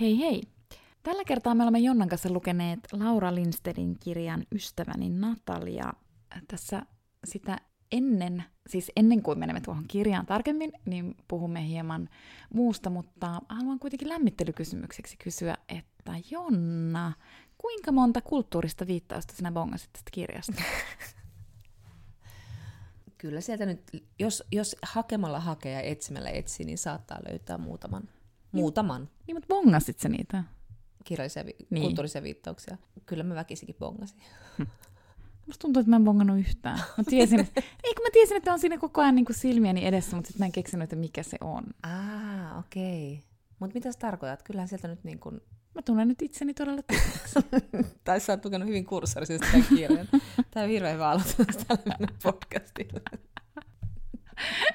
Hei hei! Tällä kertaa me olemme Jonnan kanssa lukeneet Laura Lindstedin kirjan Ystäväni Natalia. Tässä sitä ennen, siis ennen kuin menemme tuohon kirjaan tarkemmin, niin puhumme hieman muusta, mutta haluan kuitenkin lämmittelykysymykseksi kysyä, että Jonna, kuinka monta kulttuurista viittausta sinä bongasit tästä kirjasta? Kyllä sieltä nyt, jos, jos hakemalla hakee ja etsimällä etsii, niin saattaa löytää muutaman. Muutaman. Niin, mutta bongasit sä niitä? Kirjallisia, vi- Niin. kulttuurisia viittauksia. Kyllä mä väkisikin bongasin. Musta tuntuu, että mä en bongannut yhtään. Mä tiesin, että, ei kun mä tiesin, että on siinä koko ajan niin kuin silmieni edessä, mutta sitten mä en keksinyt, että mikä se on. Ah, okei. Okay. Mutta mitä sä tarkoitat? Kyllähän sieltä nyt niin kuin... Mä tunnen nyt itseni todella tai sä oot lukenut hyvin kursorisesti tämän kirjan. Tämä on hirveän hyvä aloitus tällä podcastilla.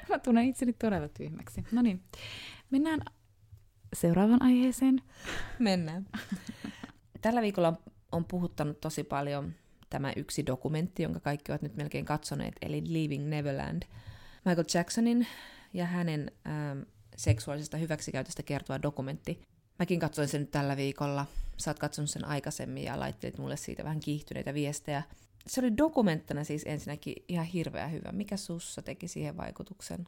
Mä tunnen itseni todella tyhmäksi. No niin, mennään seuraavaan aiheeseen. Mennään. Tällä viikolla on- puhuttanut tosi paljon tämä yksi dokumentti, jonka kaikki ovat nyt melkein katsoneet, eli Leaving Neverland. Michael Jacksonin ja hänen ähm, seksuaalisesta hyväksikäytöstä kertova dokumentti. Mäkin katsoin sen nyt tällä viikolla. Sä oot katsonut sen aikaisemmin ja laittelit mulle siitä vähän kiihtyneitä viestejä. Se oli dokumenttina siis ensinnäkin ihan hirveän hyvä. Mikä sussa teki siihen vaikutuksen?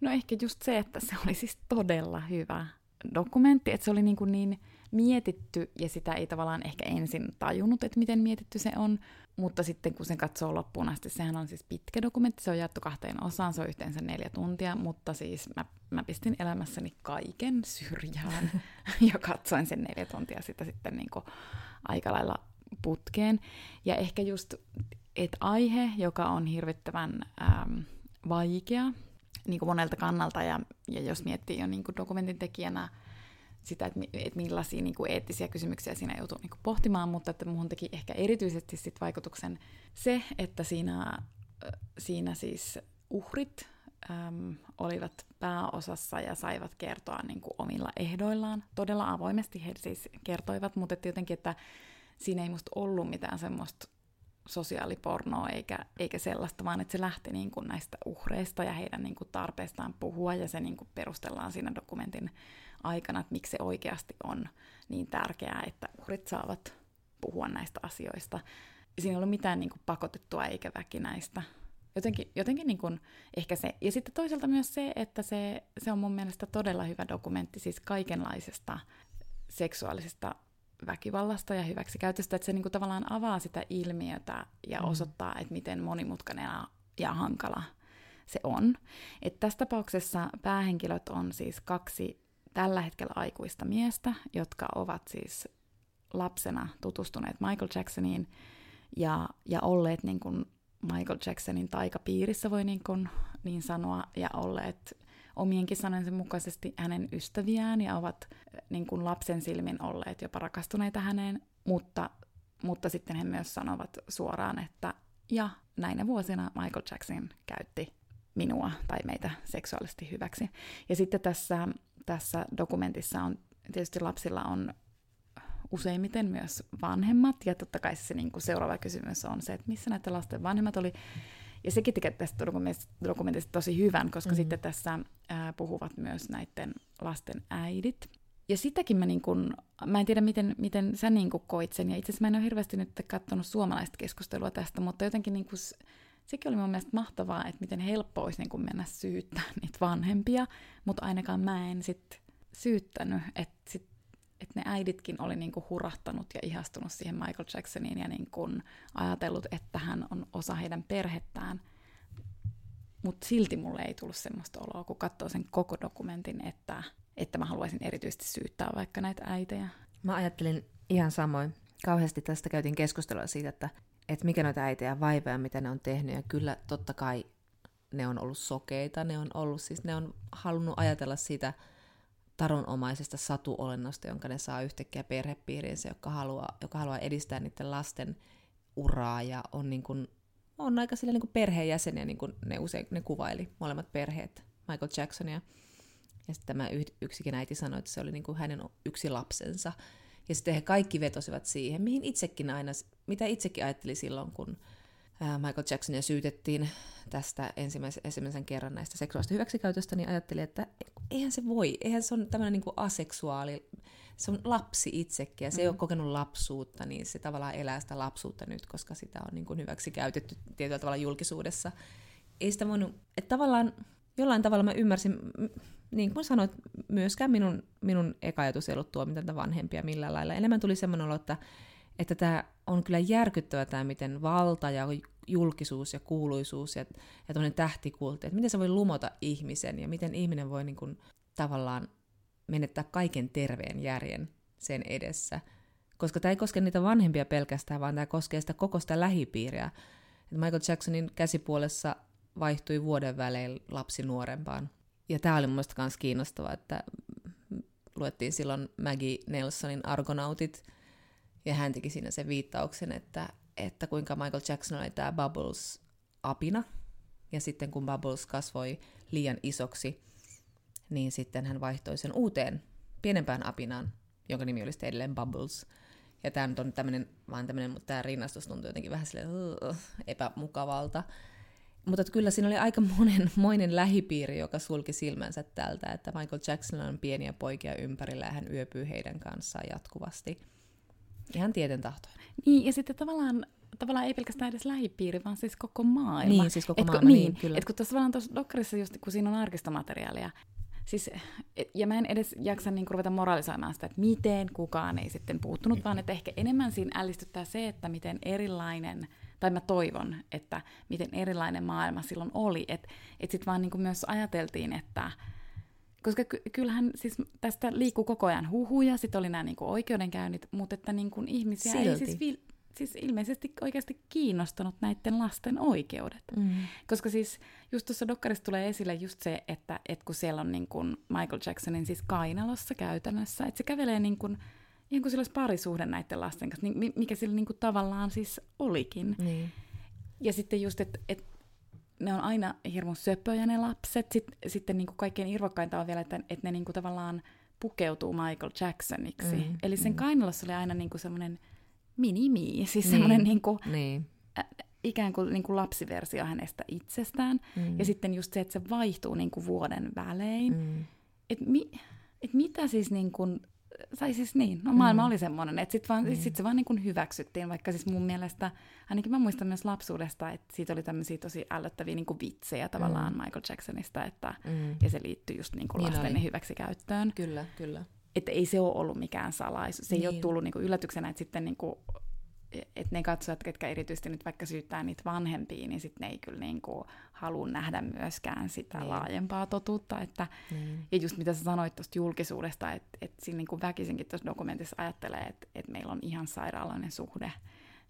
No ehkä just se, että se oli siis todella hyvä dokumentti, että se oli niin, kuin niin mietitty ja sitä ei tavallaan ehkä ensin tajunnut, että miten mietitty se on, mutta sitten kun sen katsoo loppuun asti, sehän on siis pitkä dokumentti, se on jaettu kahteen osaan, se on yhteensä neljä tuntia, mutta siis mä, mä pistin elämässäni kaiken syrjään ja katsoin sen neljä tuntia sitä sitten niin kuin aika lailla putkeen. Ja ehkä just, että aihe, joka on hirvittävän äm, vaikea, niin kuin monelta kannalta, ja, ja jos miettii jo niin kuin dokumentin tekijänä sitä, että, että millaisia niin kuin eettisiä kysymyksiä siinä joutuu niin kuin pohtimaan, mutta että muhun teki ehkä erityisesti sit vaikutuksen se, että siinä, siinä siis uhrit äm, olivat pääosassa ja saivat kertoa niin kuin omilla ehdoillaan. Todella avoimesti he siis kertoivat, mutta että jotenkin, että siinä ei musta ollut mitään semmoista sosiaalipornoa eikä, eikä sellaista, vaan että se lähti niin kuin näistä uhreista ja heidän niin kuin tarpeestaan puhua ja se niin kuin perustellaan siinä dokumentin aikana, että miksi se oikeasti on niin tärkeää, että uhrit saavat puhua näistä asioista. Siinä ei ollut mitään niin kuin pakotettua eikä väkinäistä. Jotenkin, jotenkin niin kuin ehkä se. Ja sitten toisaalta myös se, että se, se on mun mielestä todella hyvä dokumentti siis kaikenlaisesta seksuaalisesta väkivallasta ja hyväksikäytöstä, että se niin kuin tavallaan avaa sitä ilmiötä ja osoittaa, että miten monimutkainen ja- ja hankala se on. Et tässä tapauksessa päähenkilöt on siis kaksi tällä hetkellä aikuista miestä, jotka ovat siis lapsena tutustuneet Michael Jacksoniin ja, ja olleet niin kuin Michael Jacksonin taikapiirissä, voi niin, kuin, niin sanoa, ja olleet omienkin sanojensa mukaisesti hänen ystäviään ja ovat eh, niin kuin lapsen silmin olleet jopa rakastuneita häneen, mutta, mutta sitten he myös sanovat suoraan, että ja näinä vuosina Michael Jackson käytti minua tai meitä seksuaalisesti hyväksi. Ja sitten tässä, tässä dokumentissa on, tietysti lapsilla on useimmiten myös vanhemmat, ja totta kai se niin kuin seuraava kysymys on se, että missä näiden lasten vanhemmat oli. Ja sekin tekee tästä dokumentista, tosi hyvän, koska mm-hmm. sitten tässä ää, puhuvat myös näiden lasten äidit. Ja sitäkin mä, niin kun, mä en tiedä, miten, miten sä niin koit sen, ja itse asiassa mä en ole hirveästi nyt katsonut suomalaista keskustelua tästä, mutta jotenkin niin kun, sekin oli mun mielestä mahtavaa, että miten helppo olisi niin kun mennä syyttää niitä vanhempia, mutta ainakaan mä en sit syyttänyt, että sit että ne äiditkin oli niinku hurahtanut ja ihastunut siihen Michael Jacksoniin ja niinku ajatellut, että hän on osa heidän perhettään. Mutta silti mulle ei tullut semmoista oloa, kun katsoo sen koko dokumentin, että, että mä haluaisin erityisesti syyttää vaikka näitä äitejä. Mä ajattelin ihan samoin. Kauheasti tästä käytiin keskustelua siitä, että, että mikä noita äitejä vaivaa, mitä ne on tehnyt. Ja kyllä totta kai ne on ollut sokeita, ne on ollut siis, ne on halunnut ajatella siitä tarunomaisesta satuolennosta, jonka ne saa yhtäkkiä perhepiiriinsä, joka haluaa, joka haluaa edistää niiden lasten uraa ja on, niin kuin, on aika sillä niin kuin perheenjäseniä, niin kuin ne usein ne kuvaili, molemmat perheet, Michael Jacksonia. Ja sitten tämä yksikin äiti sanoi, että se oli niin kuin hänen yksi lapsensa. Ja sitten he kaikki vetosivat siihen, mihin itsekin aina, mitä itsekin ajatteli silloin, kun Michael Jacksonia syytettiin tästä ensimmäisen, ensimmäisen kerran näistä seksuaalista hyväksikäytöstä, niin ajattelin, että eihän se voi, eihän se on tämmöinen niin aseksuaali, se on lapsi itsekin ja se mm. ei ole kokenut lapsuutta, niin se tavallaan elää sitä lapsuutta nyt, koska sitä on niin kuin hyväksi käytetty tietyllä tavalla julkisuudessa. Ei sitä voinut, että tavallaan jollain tavalla mä ymmärsin, niin kuin sanoit, myöskään minun, minun eka ajatus ei ollut tuomita vanhempia millään lailla. Enemmän tuli semmoinen olo, että, että tämä on kyllä järkyttävä tämä, miten valta ja julkisuus ja kuuluisuus ja, ja tämmöinen tähtikultti, että miten se voi lumota ihmisen ja miten ihminen voi niin kuin, tavallaan menettää kaiken terveen järjen sen edessä. Koska tämä ei koske niitä vanhempia pelkästään, vaan tämä koskee sitä koko sitä lähipiiriä. Michael Jacksonin käsipuolessa vaihtui vuoden välein lapsi nuorempaan. Ja tämä oli mun myös kiinnostavaa, että luettiin silloin Maggie Nelsonin Argonautit, ja hän teki siinä sen viittauksen, että, että kuinka Michael Jackson oli tämä Bubbles apina, ja sitten kun Bubbles kasvoi liian isoksi, niin sitten hän vaihtoi sen uuteen pienempään apinaan, jonka nimi oli edelleen Bubbles. Ja tämä on tämmöinen, vaan tämmöinen, mutta tämä rinnastus tuntuu jotenkin vähän sille uh, epämukavalta. Mutta kyllä siinä oli aika monen, moinen lähipiiri, joka sulki silmänsä tältä, että Michael Jackson on pieniä poikia ympärillä ja hän yöpyy heidän kanssaan jatkuvasti. Ihan tieten tahtoen. Niin, ja sitten tavallaan, tavallaan ei pelkästään edes lähipiiri, vaan siis koko maailma. Niin, siis koko et, maailma, niin, niin kyllä. Et kun tuossa tuossa dokkarissa just, kun siinä on arkistomateriaalia, Siis, ja mä en edes jaksa niin ruveta moralisoimaan sitä, että miten kukaan ei sitten puuttunut, vaan että ehkä enemmän siinä ällistyttää se, että miten erilainen, tai mä toivon, että miten erilainen maailma silloin oli. Että et sitten vaan niin kuin myös ajateltiin, että koska ky- kyllähän siis tästä liikkuu koko ajan huhuja, sitten oli nämä niinku oikeudenkäynnit, mutta että niinku ihmisiä Silti. ei siis vi- siis ilmeisesti oikeasti kiinnostanut näiden lasten oikeudet. Mm. Koska siis just tuossa dokkarissa tulee esille just se, että, että kun siellä on niin kuin Michael Jacksonin siis kainalossa käytännössä, että se kävelee niin kuin, ihan kuin sillä olisi parisuhde näiden lasten kanssa, niin mikä sillä niin kuin tavallaan siis olikin. Niin. Ja sitten just, että, että ne on aina hirmu söpöjä ne lapset. Sitten, sitten niin kuin kaikkein irvokkainta on vielä, että, että ne niin kuin tavallaan pukeutuu Michael Jacksoniksi. Mm, Eli sen mm. kainalossa oli aina niin kuin semmoinen mini siis niin, semmoinen niin kuin, niin. Ä, ikään kuin, niin kuin lapsiversio hänestä itsestään. Mm. Ja sitten just se, että se vaihtuu niin kuin vuoden välein. Mm. Että mi, et mitä siis niin kuin, tai siis niin, no maailma mm. oli semmoinen, että sitten mm. sit se vaan niin kuin hyväksyttiin, vaikka siis mun mielestä, ainakin mä muistan myös lapsuudesta, että siitä oli tämmöisiä tosi ällöttäviä niin kuin vitsejä tavallaan mm. Michael Jacksonista, että, mm. ja se liittyy just niin kuin niin lasten oli. hyväksikäyttöön. Kyllä, kyllä. Että ei se ole ollut mikään salaisuus, se niin. ei ole niin. tullut niin kuin yllätyksenä, että sitten niin kuin että ne katsojat, ketkä erityisesti nyt vaikka syyttää niitä vanhempia, niin sitten ne ei kyllä niin kuin halua nähdä myöskään sitä niin. laajempaa totuutta. Että, niin. Ja just mitä sä sanoit tuosta julkisuudesta, että, että siinä niin kuin väkisinkin tuossa dokumentissa ajattelee, että, että meillä on ihan sairaalainen suhde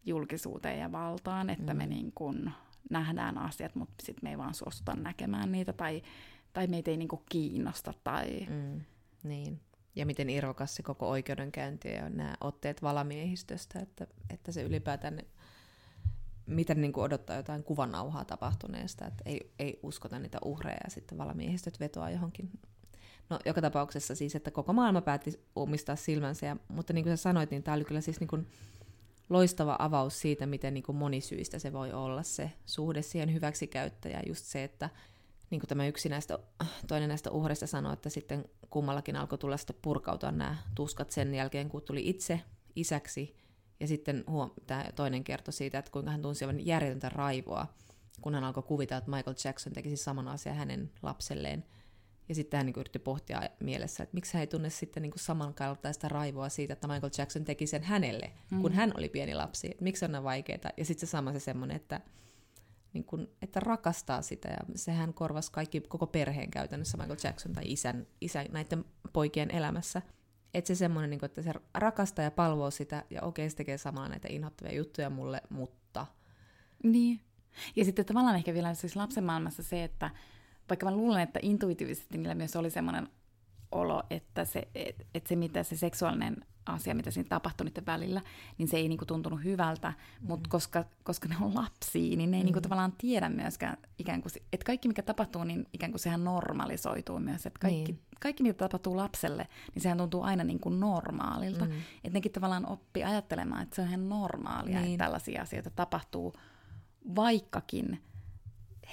julkisuuteen ja valtaan, että mm. me niin kuin nähdään asiat, mutta sitten me ei vaan suostuta näkemään niitä tai, tai meitä ei niin kuin kiinnosta. Tai... Mm. Niin ja miten irvokas se koko oikeudenkäynti ja nämä otteet valamiehistöstä, että, että se ylipäätään, miten niin kuin odottaa jotain kuvanauhaa tapahtuneesta, että ei, ei uskota niitä uhreja ja sitten valamiehistöt vetoaa johonkin. No joka tapauksessa siis, että koko maailma päätti omistaa silmänsä, ja, mutta niin kuin sä sanoit, niin tämä oli kyllä siis niin kuin loistava avaus siitä, miten niin kuin monisyistä se voi olla se suhde siihen hyväksikäyttäjään, just se, että niin kuin tämä yksi näistä, toinen näistä uhreista sanoi, että sitten kummallakin alkoi tulla sitten purkautua nämä tuskat sen jälkeen, kun tuli itse isäksi. Ja sitten huom- tämä toinen kertoi siitä, että kuinka hän tunsi aivan järjetöntä raivoa, kun hän alkoi kuvitella, että Michael Jackson tekisi saman asian hänen lapselleen. Ja sitten hän niin yritti pohtia mielessä, että miksi hän ei tunne sitten niin samankaltaista raivoa siitä, että Michael Jackson teki sen hänelle, mm. kun hän oli pieni lapsi. Että miksi on näin vaikeaa. Ja sitten se sama se semmoinen, että niin kuin, että rakastaa sitä, ja sehän korvasi kaikki, koko perheen käytännössä Michael Jackson tai isän, isän näiden poikien elämässä. Että se semmoinen, niin että se rakastaa ja palvoo sitä, ja okei, se tekee samalla näitä inhottavia juttuja mulle, mutta... Niin. Ja sitten tavallaan ehkä vielä siis lapsen maailmassa se, että vaikka mä luulen, että intuitiivisesti niillä myös oli semmoinen olo, että se, et, et se mitä se seksuaalinen asia, mitä siinä tapahtui niiden välillä, niin se ei niinku tuntunut hyvältä, mm. mutta koska, koska ne on lapsia, niin ne ei niinku mm. niinku tavallaan tiedä myöskään ikään kuin, että kaikki mikä tapahtuu, niin ikään kuin sehän normalisoituu myös, että kaikki, niin. kaikki mitä tapahtuu lapselle, niin sehän tuntuu aina niin kuin normaalilta, mm. että nekin tavallaan oppi ajattelemaan, että se on ihan normaalia, niin. että tällaisia asioita tapahtuu, vaikkakin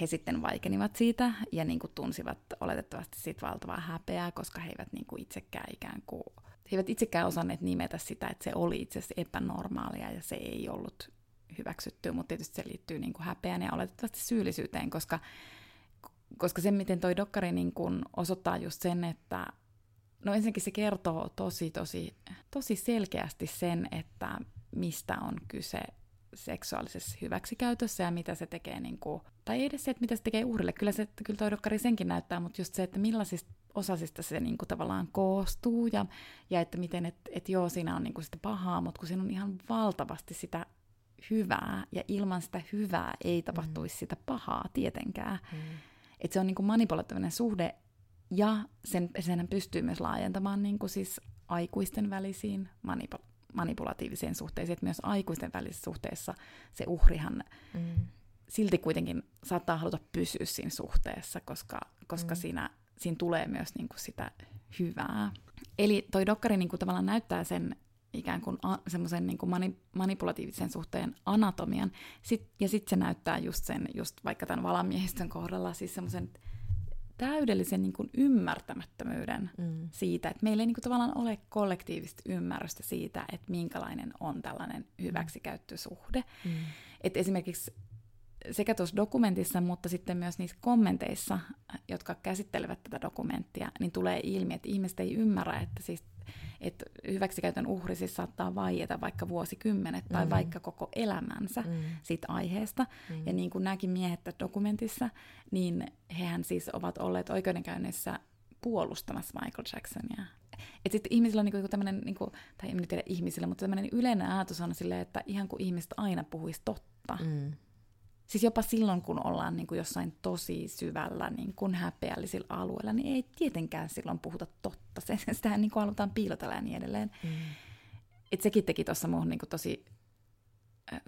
he sitten vaikenivat siitä ja niin kuin tunsivat oletettavasti siitä valtavaa häpeää, koska he eivät niin kuin itsekään ikään kuin he eivät itsekään osanneet nimetä sitä, että se oli itse asiassa epänormaalia ja se ei ollut hyväksytty, mutta tietysti se liittyy niin häpeään ja oletettavasti syyllisyyteen, koska, koska se, miten toi dokkari niin kuin osoittaa just sen, että no ensinnäkin se kertoo tosi, tosi, tosi selkeästi sen, että mistä on kyse seksuaalisessa hyväksikäytössä ja mitä se tekee, niin kuin, tai edes se, että mitä se tekee uhrille, kyllä, se, kyllä toi dokkari senkin näyttää, mutta just se, että millaisista osasista se niin kuin, tavallaan koostuu ja, ja että miten, että et joo, siinä on niin kuin, sitä pahaa, mutta kun siinä on ihan valtavasti sitä hyvää ja ilman sitä hyvää ei tapahtuisi mm. sitä pahaa tietenkään. Mm. Että se on niin kuin manipulatiivinen suhde ja sen, sen pystyy myös laajentamaan niin kuin siis aikuisten välisiin manipul- manipulatiivisiin suhteisiin, että myös aikuisten välisessä suhteessa se uhrihan mm. silti kuitenkin saattaa haluta pysyä siinä suhteessa, koska, koska mm. siinä, siinä tulee myös niin kuin sitä hyvää. Eli toi dokkari niin kuin tavallaan näyttää sen ikään kuin a, semmoisen niin kuin mani, manipulatiivisen suhteen anatomian, sit, ja sitten se näyttää just sen, just vaikka tämän valamiehistön kohdalla, siis semmoisen täydellisen niin kuin ymmärtämättömyyden mm. siitä, että meillä ei niin kuin tavallaan ole kollektiivista ymmärrystä siitä, että minkälainen on tällainen hyväksikäyttösuhde. Mm. Et esimerkiksi sekä tuossa dokumentissa, mutta sitten myös niissä kommenteissa, jotka käsittelevät tätä dokumenttia, niin tulee ilmi, että ihmiset ei ymmärrä, että siis että hyväksikäytön uhri siis saattaa vaieta vaikka vuosikymmenet tai mm. vaikka koko elämänsä mm. siitä aiheesta. Mm. Ja niin kuin nämäkin miehet dokumentissa, niin hehän siis ovat olleet oikeudenkäynnissä puolustamassa Michael Jacksonia. Että sitten ihmisillä on niinku tämmöinen, niinku, tai en tiedä ihmisillä, mutta tämmöinen yleinen ajatus on silleen, että ihan kuin ihmiset aina puhuisi totta. Mm. Siis jopa silloin, kun ollaan niin kuin jossain tosi syvällä niin kuin häpeällisillä alueilla, niin ei tietenkään silloin puhuta totta. Se, sitä niin kuin halutaan piilotella ja niin edelleen. Mm. Et sekin teki tuossa muuhun niin kuin tosi,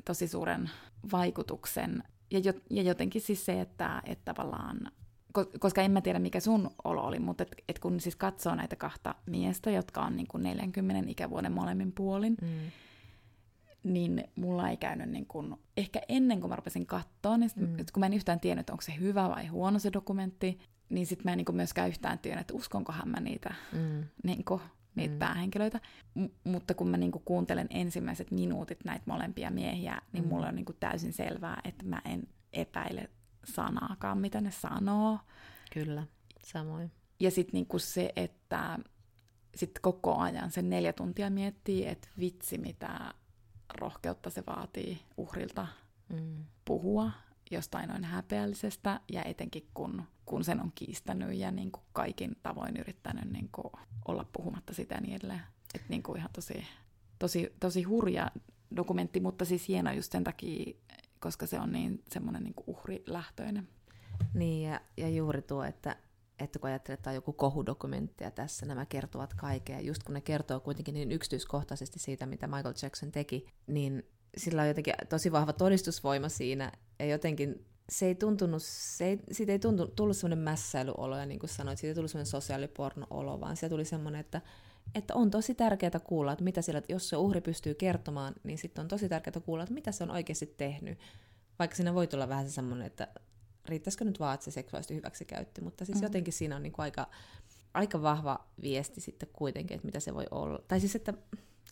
tosi suuren vaikutuksen. Ja, jo, ja jotenkin siis se, että, että tavallaan, koska en mä tiedä mikä sun olo oli, mutta et, et kun siis katsoo näitä kahta miestä, jotka on niin kuin 40 ikävuoden molemmin puolin, mm niin mulla ei käynyt niin kun, ehkä ennen kuin mä rupesin katsoa, niin sit, mm. kun mä en yhtään tiennyt, että onko se hyvä vai huono se dokumentti, niin sitten mä en niin myöskään yhtään tiennyt, että uskonkohan mä niitä, mm. niin kun, niitä mm. päähenkilöitä. M- mutta kun mä niin kun kuuntelen ensimmäiset minuutit näitä molempia miehiä, niin mm. mulla on niin täysin selvää, että mä en epäile sanaakaan, mitä ne sanoo. Kyllä, samoin. Ja sitten niin se, että sit koko ajan sen neljä tuntia miettii, että vitsi mitä rohkeutta se vaatii uhrilta mm. puhua jostain noin häpeällisestä, ja etenkin kun, kun sen on kiistänyt ja niin kuin kaikin tavoin yrittänyt niin kuin olla puhumatta sitä niin edelleen. Että niin kuin ihan tosi, tosi, tosi hurja dokumentti, mutta siis hieno just sen takia, koska se on niin semmoinen niin uhrilähtöinen. Niin, ja, ja juuri tuo, että että kun ajattelee, että on joku kohudokumentti ja tässä nämä kertovat kaikkea, just kun ne kertoo kuitenkin niin yksityiskohtaisesti siitä, mitä Michael Jackson teki, niin sillä on jotenkin tosi vahva todistusvoima siinä, ja jotenkin se ei tuntunut, se ei, siitä ei tuntunut, tullut semmoinen mässäilyolo, ja niin kuin sanoit, siitä ei tullut semmoinen sosiaaliporno-olo, vaan se tuli semmoinen, että, että on tosi tärkeää kuulla, että mitä siellä, jos se uhri pystyy kertomaan, niin sitten on tosi tärkeää kuulla, että mitä se on oikeasti tehnyt. Vaikka siinä voi tulla vähän se semmoinen, että riittäisikö nyt vaan, että se seksuaalisesti hyväksikäytti, mutta siis mm. jotenkin siinä on niin kuin aika, aika vahva viesti sitten kuitenkin, että mitä se voi olla. Tai siis, että,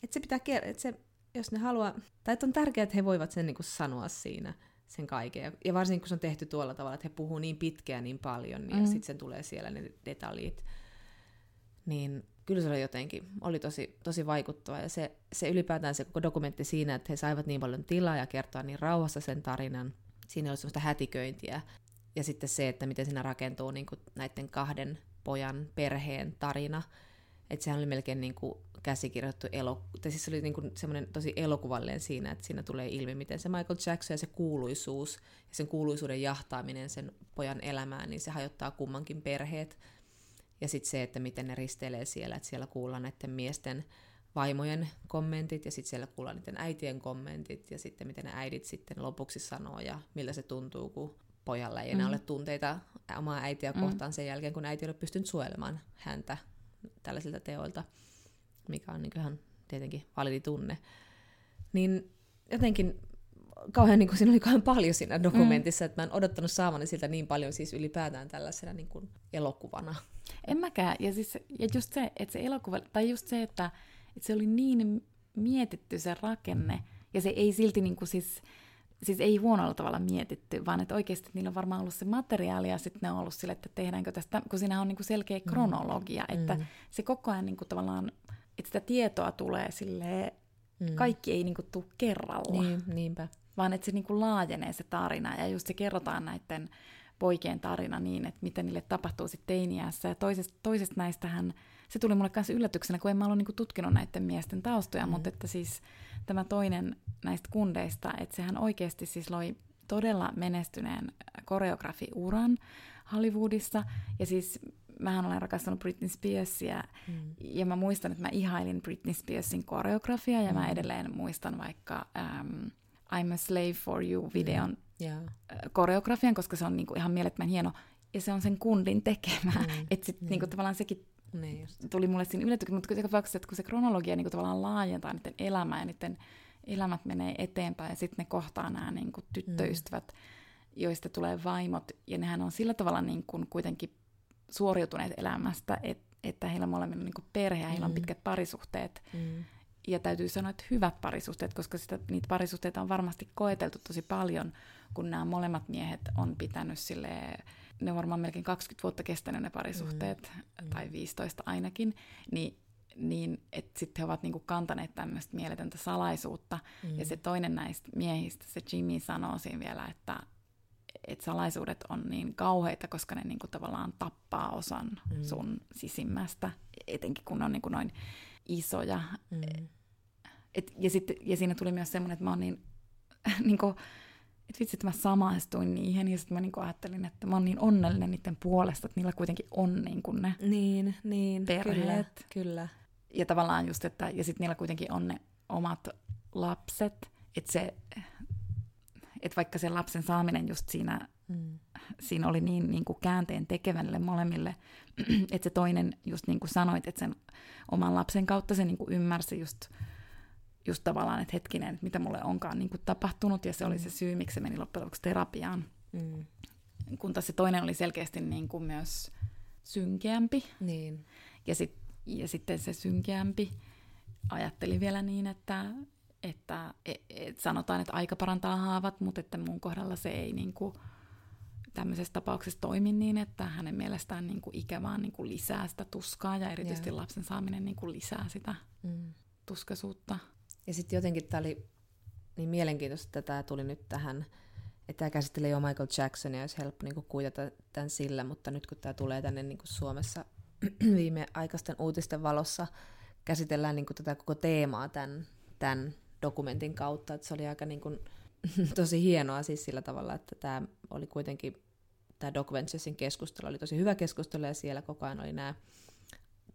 että se pitää kertoa, että se, jos ne haluaa, tai että on tärkeää, että he voivat sen niin kuin sanoa siinä sen kaiken. Ja varsinkin kun se on tehty tuolla tavalla, että he puhuu niin pitkään niin paljon, niin mm. ja sitten sen tulee siellä ne detaljit. Niin kyllä se oli jotenkin, oli tosi, tosi vaikuttava. Ja se, se ylipäätään se koko dokumentti siinä, että he saivat niin paljon tilaa ja kertoa niin rauhassa sen tarinan. Siinä oli sellaista hätiköintiä ja sitten se, että miten siinä rakentuu niin kuin näiden kahden pojan perheen tarina. Että sehän oli melkein niin kuin käsikirjoittu elo, tai siis se oli niin kuin semmoinen tosi elokuvallinen siinä, että siinä tulee ilmi, miten se Michael Jackson ja se kuuluisuus ja sen kuuluisuuden jahtaaminen sen pojan elämään, niin se hajottaa kummankin perheet. Ja sitten se, että miten ne risteilee siellä, että siellä kuullaan näiden miesten vaimojen kommentit ja sitten siellä kuullaan niiden äitien kommentit ja sitten miten ne äidit sitten lopuksi sanoo ja millä se tuntuu, kun pojalla ei enää mm. ole tunteita omaa äitiä mm. kohtaan sen jälkeen, kun äiti ei ole pystynyt suojelemaan häntä tällaisilta teoilta, mikä on niin ihan tietenkin validi tunne. Niin jotenkin kauhean, niin kuin, siinä oli kauhean paljon siinä dokumentissa, mm. että mä en odottanut saavani siltä niin paljon siis ylipäätään tällaisena niin kuin elokuvana. En mäkään. Ja, siis, ja just se, että se elokuva, tai just se, että, että se oli niin mietitty se rakenne, ja se ei silti niin kuin siis, siis ei huonolla tavalla mietitty, vaan että oikeasti että niillä on varmaan ollut se materiaali, ja sitten ne on ollut sille, että tehdäänkö tästä, kun siinä on niin kuin selkeä mm. kronologia, mm. että mm. se koko ajan niin kuin tavallaan, että sitä tietoa tulee silleen, mm. kaikki ei niin kuin tule kerralla. Niin, niinpä vaan että se niin kuin laajenee se tarina ja just se kerrotaan näiden poikien tarina niin, että miten niille tapahtuu sitten teiniässä. Ja toisesta, toisesta näistähän, se tuli mulle kanssa yllätyksenä, kun en mä ollut niin tutkinut näiden miesten taustoja, mm. mutta että siis tämä toinen näistä kundeista, että sehän oikeasti siis loi todella menestyneen koreografiuran Hollywoodissa. Ja siis mähän olen rakastanut Britney Spearsia mm. ja mä muistan, että mä ihailin Britney Spearsin koreografia ja mm. mä edelleen muistan vaikka ähm, I'm a Slave for You-videon mm. yeah. koreografian, koska se on niinku ihan mielettömän hieno. Ja se on sen kundin tekemä. Mm. Että sitten mm. niinku, tavallaan sekin niin tuli mulle siinä yllätyksen, mutta että kun se kronologia niinku, tavallaan laajentaa niiden elämää ja niiden elämät menee eteenpäin ja sitten ne kohtaa nämä niinku, tyttöystävät, mm. joista tulee vaimot. Ja nehän on sillä tavalla niinku, kuitenkin suoriutuneet elämästä, et, että heillä molemmilla on niinku, perhe ja heillä mm. on pitkät parisuhteet. Mm ja täytyy sanoa, että hyvät parisuhteet, koska sitä, niitä parisuhteita on varmasti koeteltu tosi paljon, kun nämä molemmat miehet on pitänyt sille ne on varmaan melkein 20 vuotta kestänyt ne parisuhteet, mm. tai 15 ainakin, niin, niin että sitten he ovat niinku kantaneet tämmöistä mieletöntä salaisuutta. Mm. Ja se toinen näistä miehistä, se Jimmy, sanoo siinä vielä, että, että salaisuudet on niin kauheita, koska ne niinku tavallaan tappaa osan mm. sun sisimmästä, etenkin kun ne on niinku noin isoja. Mm. Et, ja, sit, ja siinä tuli myös semmoinen, että mä oon niin, niin kuin, että vitsi, että mä samaistuin niihin, ja sitten mä niin ajattelin, että mä oon niin onnellinen niiden puolesta, että niillä kuitenkin on niin kuin ne niin, niin, perheet. Kyllä, kyllä. Ja tavallaan just, että, ja sitten niillä kuitenkin on ne omat lapset, että se, että vaikka se lapsen saaminen just siinä, mm. siinä oli niin, niin kuin käänteen tekevälle molemmille, että se toinen just niin kuin sanoit, että sen oman lapsen kautta se niin kuin ymmärsi just just tavallaan, että hetkinen, että mitä mulle onkaan niin kuin tapahtunut, ja se oli se syy, miksi se meni loppujen lopuksi terapiaan. Mm. Kun taas se toinen oli selkeästi niin kuin myös synkeämpi. Niin. Ja, sit, ja sitten se synkeämpi ajatteli vielä niin, että, että et, et sanotaan, että aika parantaa haavat, mutta että mun kohdalla se ei niin kuin, tämmöisessä tapauksessa toimi niin, että hänen mielestään niin kuin ikä vaan niin kuin lisää sitä tuskaa ja erityisesti yeah. lapsen saaminen niin kuin lisää sitä mm. tuskaisuutta. Ja sitten jotenkin tämä oli niin mielenkiintoista, että tämä tuli nyt tähän, että tämä käsittelee jo Michael Jacksonia, olisi helppo niin kuitata tämän sillä, mutta nyt kun tämä tulee tänne niin Suomessa viimeaikaisten uutisten valossa, käsitellään niin tätä koko teemaa tämän, tämän dokumentin kautta, että se oli aika niin kuin, tosi hienoa siis sillä tavalla, että tämä oli kuitenkin, tämä Doc Venturesin keskustelu oli tosi hyvä keskustelu ja siellä koko ajan oli nämä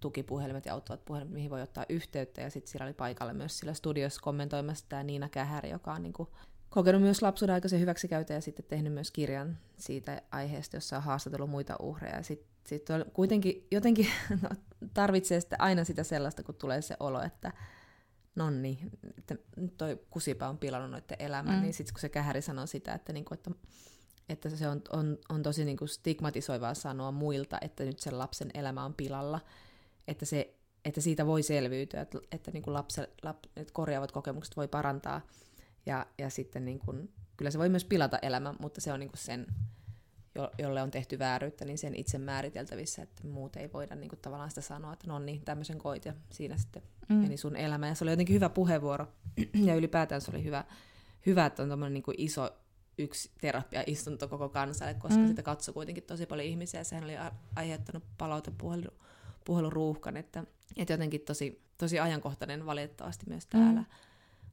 tukipuhelimet ja auttavat puhelimet, mihin voi ottaa yhteyttä. Ja sitten siellä oli paikalla myös sillä studiossa kommentoimassa tämä Niina Kähäri, joka on niin kuin kokenut myös lapsuuden aikaisen hyväksikäytön ja sitten tehnyt myös kirjan siitä aiheesta, jossa on haastatellut muita uhreja. Sitten sit kuitenkin jotenkin no, tarvitsee sitten aina sitä sellaista, kun tulee se olo, että nonni, että nyt toi kusipa on pilannut noiden elämän, mm. niin sitten kun se kähäri sanoo sitä, että, niinku, että, että se on, on, on tosi niinku stigmatisoivaa sanoa muilta, että nyt sen lapsen elämä on pilalla, että, se, että siitä voi selviytyä, että, että niin kuin lapse, lap, että korjaavat kokemukset voi parantaa. Ja, ja sitten niin kuin, kyllä se voi myös pilata elämän, mutta se on niin kuin sen, jo, jolle on tehty vääryyttä, niin sen itse määriteltävissä, että muut ei voida niin kuin tavallaan sitä sanoa, että no niin, tämmöisen koit ja siinä sitten mm. meni sun elämä. Ja se oli jotenkin hyvä puheenvuoro ja ylipäätään se oli hyvä, hyvä että on tämmöinen niin iso yksi terapiaistunto koko kansalle, koska mm. sitä katsoi kuitenkin tosi paljon ihmisiä ja sehän oli aiheuttanut palautepuhelu puheluruuhkan, että, että jotenkin tosi, tosi ajankohtainen valitettavasti myös täällä mm.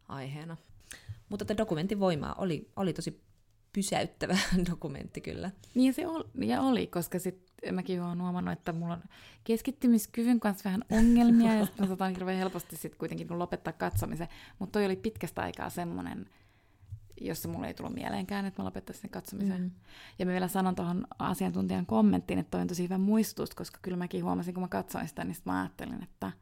aiheena. Mutta tämä dokumentin voimaa oli, oli tosi pysäyttävä dokumentti kyllä. Niin se oli, ja oli koska sitten mäkin olen huomannut, että mulla on keskittymiskyvyn kanssa vähän ongelmia, ja sitten mä saatan hirveän helposti sitten kuitenkin lopettaa katsomisen. Mutta toi oli pitkästä aikaa semmoinen jossa mulle ei tullut mieleenkään, että mä lopettaisin sen katsomisen. Mm. Ja mä vielä sanon tuohon asiantuntijan kommenttiin, että toi on tosi hyvä muistutus, koska kyllä mäkin huomasin, kun mä katsoin sitä, niin mä ajattelin, että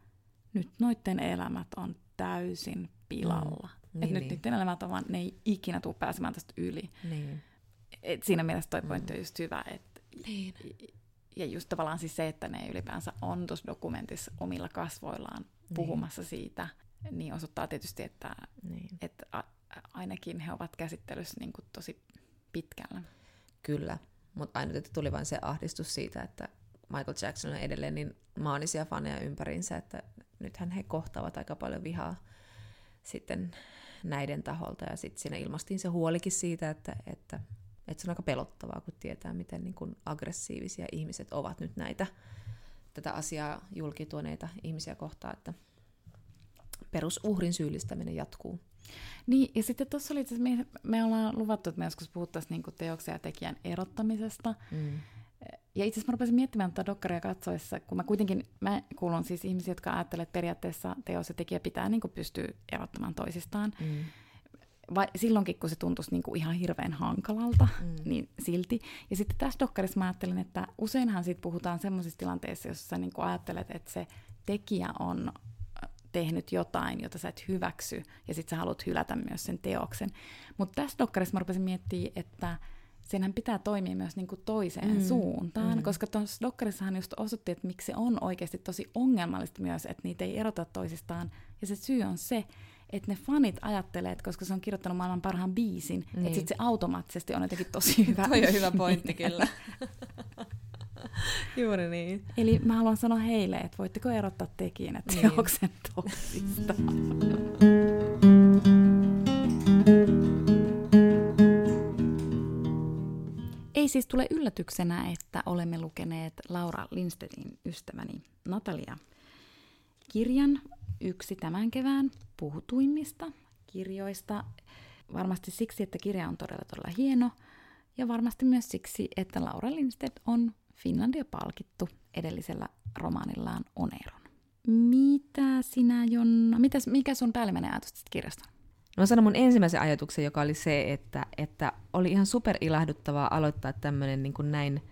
nyt noiden elämät on täysin pilalla. Mm. Niin, että niin. nyt niiden elämät on vaan, ne ei ikinä tule pääsemään tästä yli. Niin. Et siinä mielessä toi pointti mm. on just hyvä, että niin. ja just tavallaan siis se, että ne ylipäänsä on tuossa dokumentissa omilla kasvoillaan niin. puhumassa siitä, niin osoittaa tietysti, että, niin. että ainakin he ovat käsittelyssä niin kuin tosi pitkällä. Kyllä, mutta aina tuli vain se ahdistus siitä, että Michael Jackson on edelleen niin maanisia faneja ympärinsä, että nythän he kohtaavat aika paljon vihaa sitten näiden taholta. Ja sitten siinä ilmastiin se huolikin siitä, että, että, että se on aika pelottavaa, kun tietää, miten niin kuin aggressiivisia ihmiset ovat nyt näitä tätä asiaa julkituoneita ihmisiä kohtaan, että perusuhrin syyllistäminen jatkuu. Niin, ja sitten tuossa oli, että me, me ollaan luvattu, että me joskus puhuttaisiin niin teoksen ja tekijän erottamisesta. Mm. Ja itse asiassa mä rupesin miettimään tuota dokkaria katsoessa, kun mä kuitenkin, mä kuulun siis ihmisiä, jotka ajattelevat, että periaatteessa teos ja tekijä pitää niin pystyä erottamaan toisistaan. Mm. Vai, silloinkin, kun se tuntuisi niin kuin ihan hirveän hankalalta, mm. niin silti. Ja sitten tässä dokkarissa mä ajattelin, että useinhan siitä puhutaan semmoisissa tilanteissa, jossa sä niin kuin ajattelet, että se tekijä on tehnyt jotain, jota sä et hyväksy, ja sitten sä haluat hylätä myös sen teoksen. Mutta tässä dokkarissa mä rupesin miettimään, että senhän pitää toimia myös niin kuin toiseen mm. suuntaan, mm. koska tuossa dokkarissahan just osoitti, että miksi se on oikeasti tosi ongelmallista myös, että niitä ei erota toisistaan. Ja se syy on se, että ne fanit ajattelee, että koska se on kirjoittanut maailman parhaan biisin, niin. että sitten se automaattisesti on jotenkin tosi hyvä. Toi on hyvä pointti kyllä. Juuri niin. Eli mä haluan sanoa heille, että voitteko erottaa tekijänä niin. teoksen toisistaan. Ei siis tule yllätyksenä, että olemme lukeneet Laura Lindstedin ystäväni Natalia kirjan yksi tämän kevään puhutuimmista kirjoista. Varmasti siksi, että kirja on todella todella hieno ja varmasti myös siksi, että Laura Lindsted on Finlandia palkittu edellisellä romaanillaan Oneron. Mitä sinä, Jonna, mitäs, mikä sun päällimmäinen ajatus tästä kirjasta No sanon mun ensimmäisen ajatuksen, joka oli se, että, että oli ihan super ilahduttavaa aloittaa tämmöinen niin näin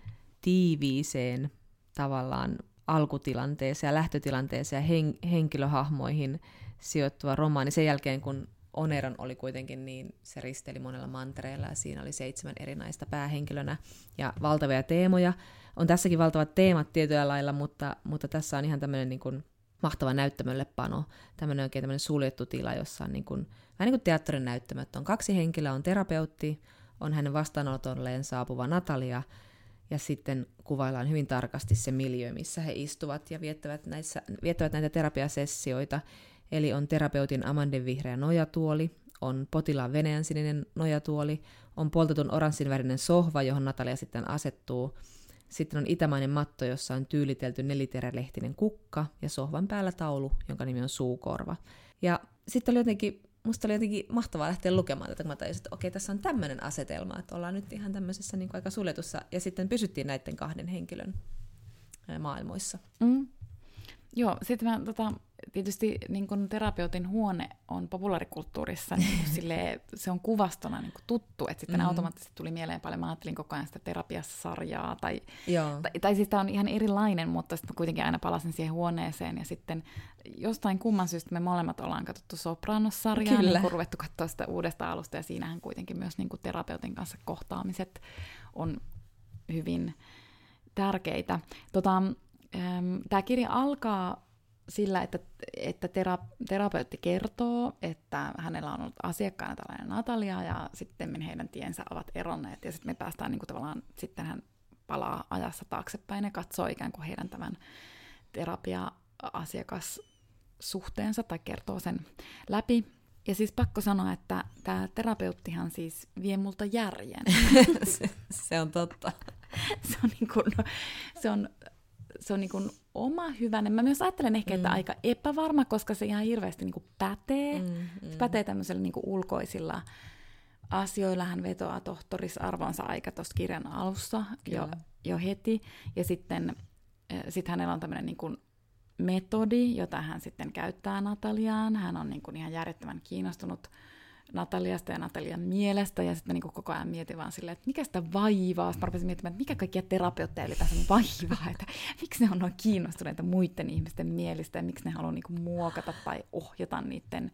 tiiviiseen tavallaan alkutilanteeseen ja lähtötilanteeseen ja hen, henkilöhahmoihin sijoittuva romaani sen jälkeen, kun Oneron oli kuitenkin niin, se risteli monella mantereella ja siinä oli seitsemän erinäistä päähenkilönä ja valtavia teemoja. On tässäkin valtavat teemat tietyllä lailla, mutta, mutta tässä on ihan tämmöinen niin mahtava näyttämölle pano, tämmöinen oikein tämmöinen suljettu tila, jossa on niin kuin, vähän niin kuin teatterin näyttämöt. On kaksi henkilöä, on terapeutti, on hänen vastaanotolleen saapuva Natalia, ja sitten kuvaillaan hyvin tarkasti se miljö, missä he istuvat ja viettävät, näissä, viettävät näitä terapiasessioita. Eli on terapeutin Amanden vihreä nojatuoli, on potilaan veneän sininen nojatuoli, on poltetun oranssinvärinen sohva, johon Natalia sitten asettuu. Sitten on itämainen matto, jossa on tyylitelty neliterälehtinen kukka ja sohvan päällä taulu, jonka nimi on suukorva. Ja sitten oli jotenkin, musta oli jotenkin mahtavaa lähteä lukemaan tätä, kun mä tajusin, että okei, tässä on tämmöinen asetelma, että ollaan nyt ihan tämmöisessä niin kuin aika suljetussa, ja sitten pysyttiin näiden kahden henkilön maailmoissa. Mm. Joo, sitten mä tota, tietysti niin kun terapeutin huone on populaarikulttuurissa, niin sille, se on kuvastona niin tuttu, että sitten mm-hmm. automaattisesti tuli mieleen paljon, mä ajattelin koko ajan sitä terapiasarjaa, tai, tai, tai siis tämä on ihan erilainen, mutta sitten kuitenkin aina palasin siihen huoneeseen, ja sitten jostain kumman syystä me molemmat ollaan katsottu Sopranos-sarjaa, niin kun ruvettu katsoa sitä uudesta alusta, ja siinähän kuitenkin myös niin terapeutin kanssa kohtaamiset on hyvin tärkeitä. Tota, Tämä kirja alkaa sillä, että, että tera, terapeutti kertoo, että hänellä on ollut asiakkaana tällainen Natalia ja sitten heidän tiensä ovat eronneet ja sitten me päästään niin kuin tavallaan, sitten hän palaa ajassa taaksepäin ja katsoo ikään kuin heidän tämän terapia-asiakassuhteensa tai kertoo sen läpi. Ja siis pakko sanoa, että tämä terapeuttihan siis vie multa järjen. se, se on totta. se on, niin kuin, se on se on niin kuin oma hyvänen. Mä myös ajattelen ehkä, että mm. aika epävarma, koska se ihan hirveästi niin kuin pätee. Mm, mm. Se pätee tämmöisellä niin kuin ulkoisilla asioilla. Hän vetoaa tohtorisarvonsa aika tuossa kirjan alussa jo, jo heti. Ja sitten eh, sit hänellä on tämmöinen niin kuin metodi, jota hän sitten käyttää Nataliaan. Hän on niin kuin ihan järjettömän kiinnostunut Nataliasta ja Natalian mielestä, ja sitten mä niin koko ajan mietin vaan silleen, että mikä sitä vaivaa. Sitten mä rupesin miettimään, että mikä kaikkia terapeutteja ylipäänsä vaivaa, että miksi ne on noin kiinnostuneita muiden ihmisten mielistä, ja miksi ne haluaa niin muokata tai ohjata niiden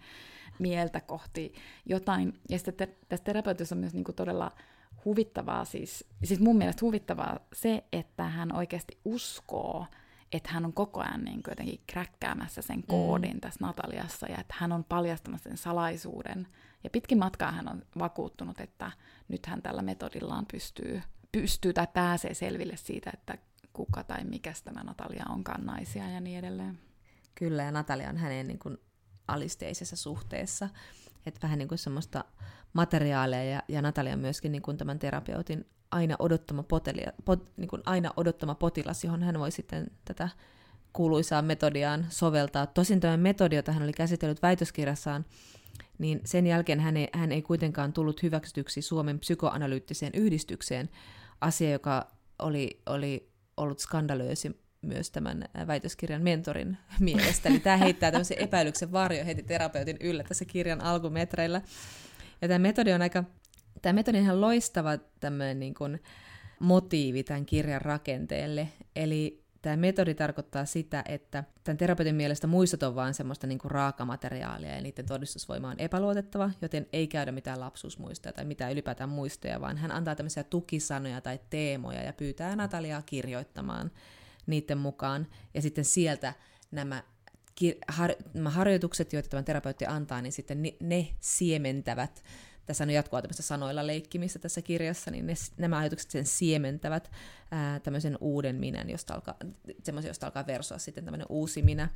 mieltä kohti jotain. Ja sitten te, tässä terapeutissa on myös niin todella huvittavaa, siis, siis mun mielestä huvittavaa se, että hän oikeasti uskoo, että hän on koko ajan niin kuin jotenkin kräkkäämässä sen koodin mm. tässä Nataliassa ja että hän on paljastamassa sen salaisuuden. Ja pitkin matkaa hän on vakuuttunut, että nyt hän tällä metodillaan pystyy, pystyy tai pääsee selville siitä, että kuka tai mikä tämä Natalia onkaan naisia ja niin edelleen. Kyllä, ja Natalia on hänen niin kuin alisteisessa suhteessa. Että vähän niin kuin semmoista materiaalia, ja, ja Natalia on myöskin niin kuin tämän terapeutin aina odottama, potelia, pot, niin kuin aina odottama potilas, johon hän voi sitten tätä kuuluisaa metodiaan soveltaa. Tosin tämä metodi, jota hän oli käsitellyt väitöskirjassaan, niin sen jälkeen hän ei, hän ei kuitenkaan tullut hyväksytyksi Suomen psykoanalyyttiseen yhdistykseen, asia, joka oli, oli ollut skandalöösi myös tämän väitöskirjan mentorin mielestä. Eli tämä heittää tämmöisen epäilyksen varjo heti terapeutin yllä tässä kirjan alkumetreillä. Ja tämä metodi on aika, tämä metodi on ihan loistava tämmöinen niin kuin motiivi tämän kirjan rakenteelle. Eli tämä metodi tarkoittaa sitä, että tämän terapeutin mielestä muistot on vain semmoista niin kuin raakamateriaalia ja niiden todistusvoima on epäluotettava, joten ei käydä mitään lapsuusmuistoja tai mitään ylipäätään muistoja, vaan hän antaa tämmöisiä tukisanoja tai teemoja ja pyytää Nataliaa kirjoittamaan niiden mukaan. Ja sitten sieltä nämä har, harjoitukset, joita tämä terapeutti antaa, niin sitten ne siementävät, tässä on jatkuvaa tämmöistä sanoilla leikkimistä tässä kirjassa, niin ne, nämä ajatukset sen siementävät ää, tämmöisen uuden minän, josta alkaa, semmoisen, josta alkaa versoa sitten tämmöinen uusi minä,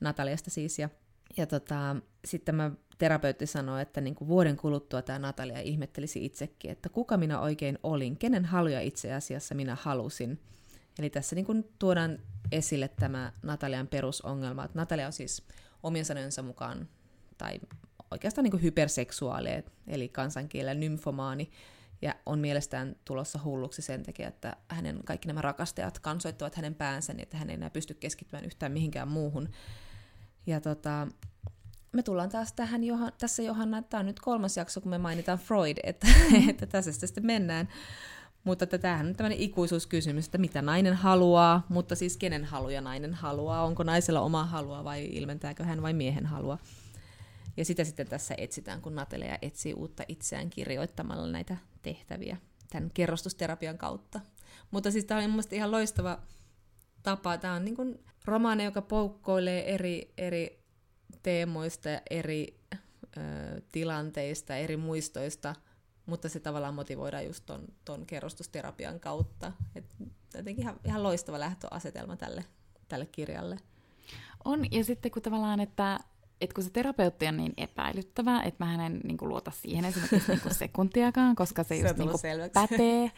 Nataliasta siis, ja, ja tota, sitten tämä terapeutti sanoi, että niin kuin vuoden kuluttua tämä Natalia ihmettelisi itsekin, että kuka minä oikein olin, kenen haluja itse asiassa minä halusin. Eli tässä niin kuin tuodaan esille tämä Natalian perusongelma, että Natalia on siis omien sanojensa mukaan, tai oikeastaan niin kuin hyperseksuaali, eli kansankielellä nymfomaani, ja on mielestään tulossa hulluksi sen takia, että hänen kaikki nämä rakastajat kansoittavat hänen päänsä, niin että hän ei enää pysty keskittymään yhtään mihinkään muuhun. Ja tota, me tullaan taas tähän, Johan, tässä Johanna, tämä on nyt kolmas jakso, kun me mainitaan Freud, että, mm. että tässä sitten mennään. Mutta tämähän on tämmöinen ikuisuuskysymys, että mitä nainen haluaa, mutta siis kenen haluja nainen haluaa, onko naisella oma halua vai ilmentääkö hän vai miehen halua. Ja sitä sitten tässä etsitään, kun Natelia etsii uutta itseään kirjoittamalla näitä tehtäviä tämän kerrostusterapian kautta. Mutta siis tämä on mun ihan loistava tapa. Tämä on niin kuin romaani, joka poukkoilee eri, eri teemoista ja eri ö, tilanteista, eri muistoista – mutta se tavallaan motivoidaan just ton, ton kerrostusterapian kautta. Et jotenkin ihan, ihan loistava lähtöasetelma tälle, tälle kirjalle. On, ja sitten kun tavallaan, että et kun se terapeutti on niin epäilyttävä, että mä en niin kuin, luota siihen esimerkiksi niin kuin sekuntiakaan, koska se, se just niin kuin, pätee.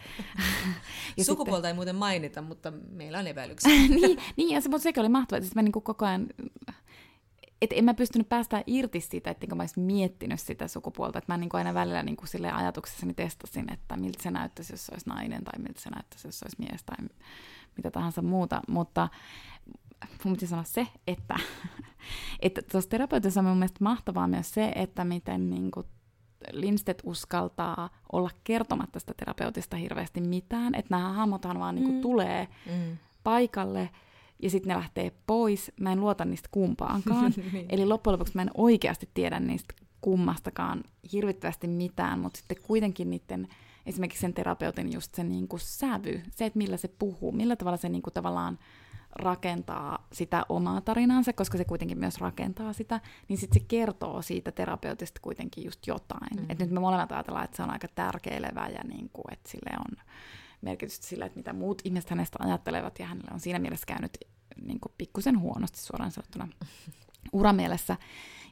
ja Sukupuolta sitten... ei muuten mainita, mutta meillä on epäilyksiä. niin, niin, ja se, mutta sekin oli mahtavaa, että mä niin kuin, koko ajan et en mä pystynyt päästä irti siitä, että mä olisin miettinyt sitä sukupuolta. Että mä niin aina välillä niin kuin ajatuksessani testasin, että miltä se näyttäisi, jos se olisi nainen, tai miltä se näyttäisi, jos se olisi mies, tai mitä tahansa muuta. Mutta mun piti sanoa se, että, että tuossa terapeutissa on mun mielestä mahtavaa myös se, että miten niin kuin Lindstedt uskaltaa olla kertomatta sitä terapeutista hirveästi mitään, että nämä hahmothan vaan niin kuin mm. tulee mm. paikalle – ja sitten ne lähtee pois. Mä en luota niistä kumpaankaan. niin. Eli loppujen lopuksi mä en oikeasti tiedä niistä kummastakaan hirvittävästi mitään, mutta sitten kuitenkin niiden, esimerkiksi sen terapeutin just se niin kuin sävy, se, että millä se puhuu, millä tavalla se niin kuin tavallaan rakentaa sitä omaa tarinaansa, koska se kuitenkin myös rakentaa sitä, niin sitten se kertoo siitä terapeutista kuitenkin just jotain. Mm-hmm. Et nyt me molemmat ajatellaan, että se on aika tärkeilevä ja niin kuin, että sille on merkitystä sillä, että mitä muut ihmiset hänestä ajattelevat, ja hänelle on siinä mielessä käynyt niin kuin pikkusen huonosti suoraan sanottuna uramielessä.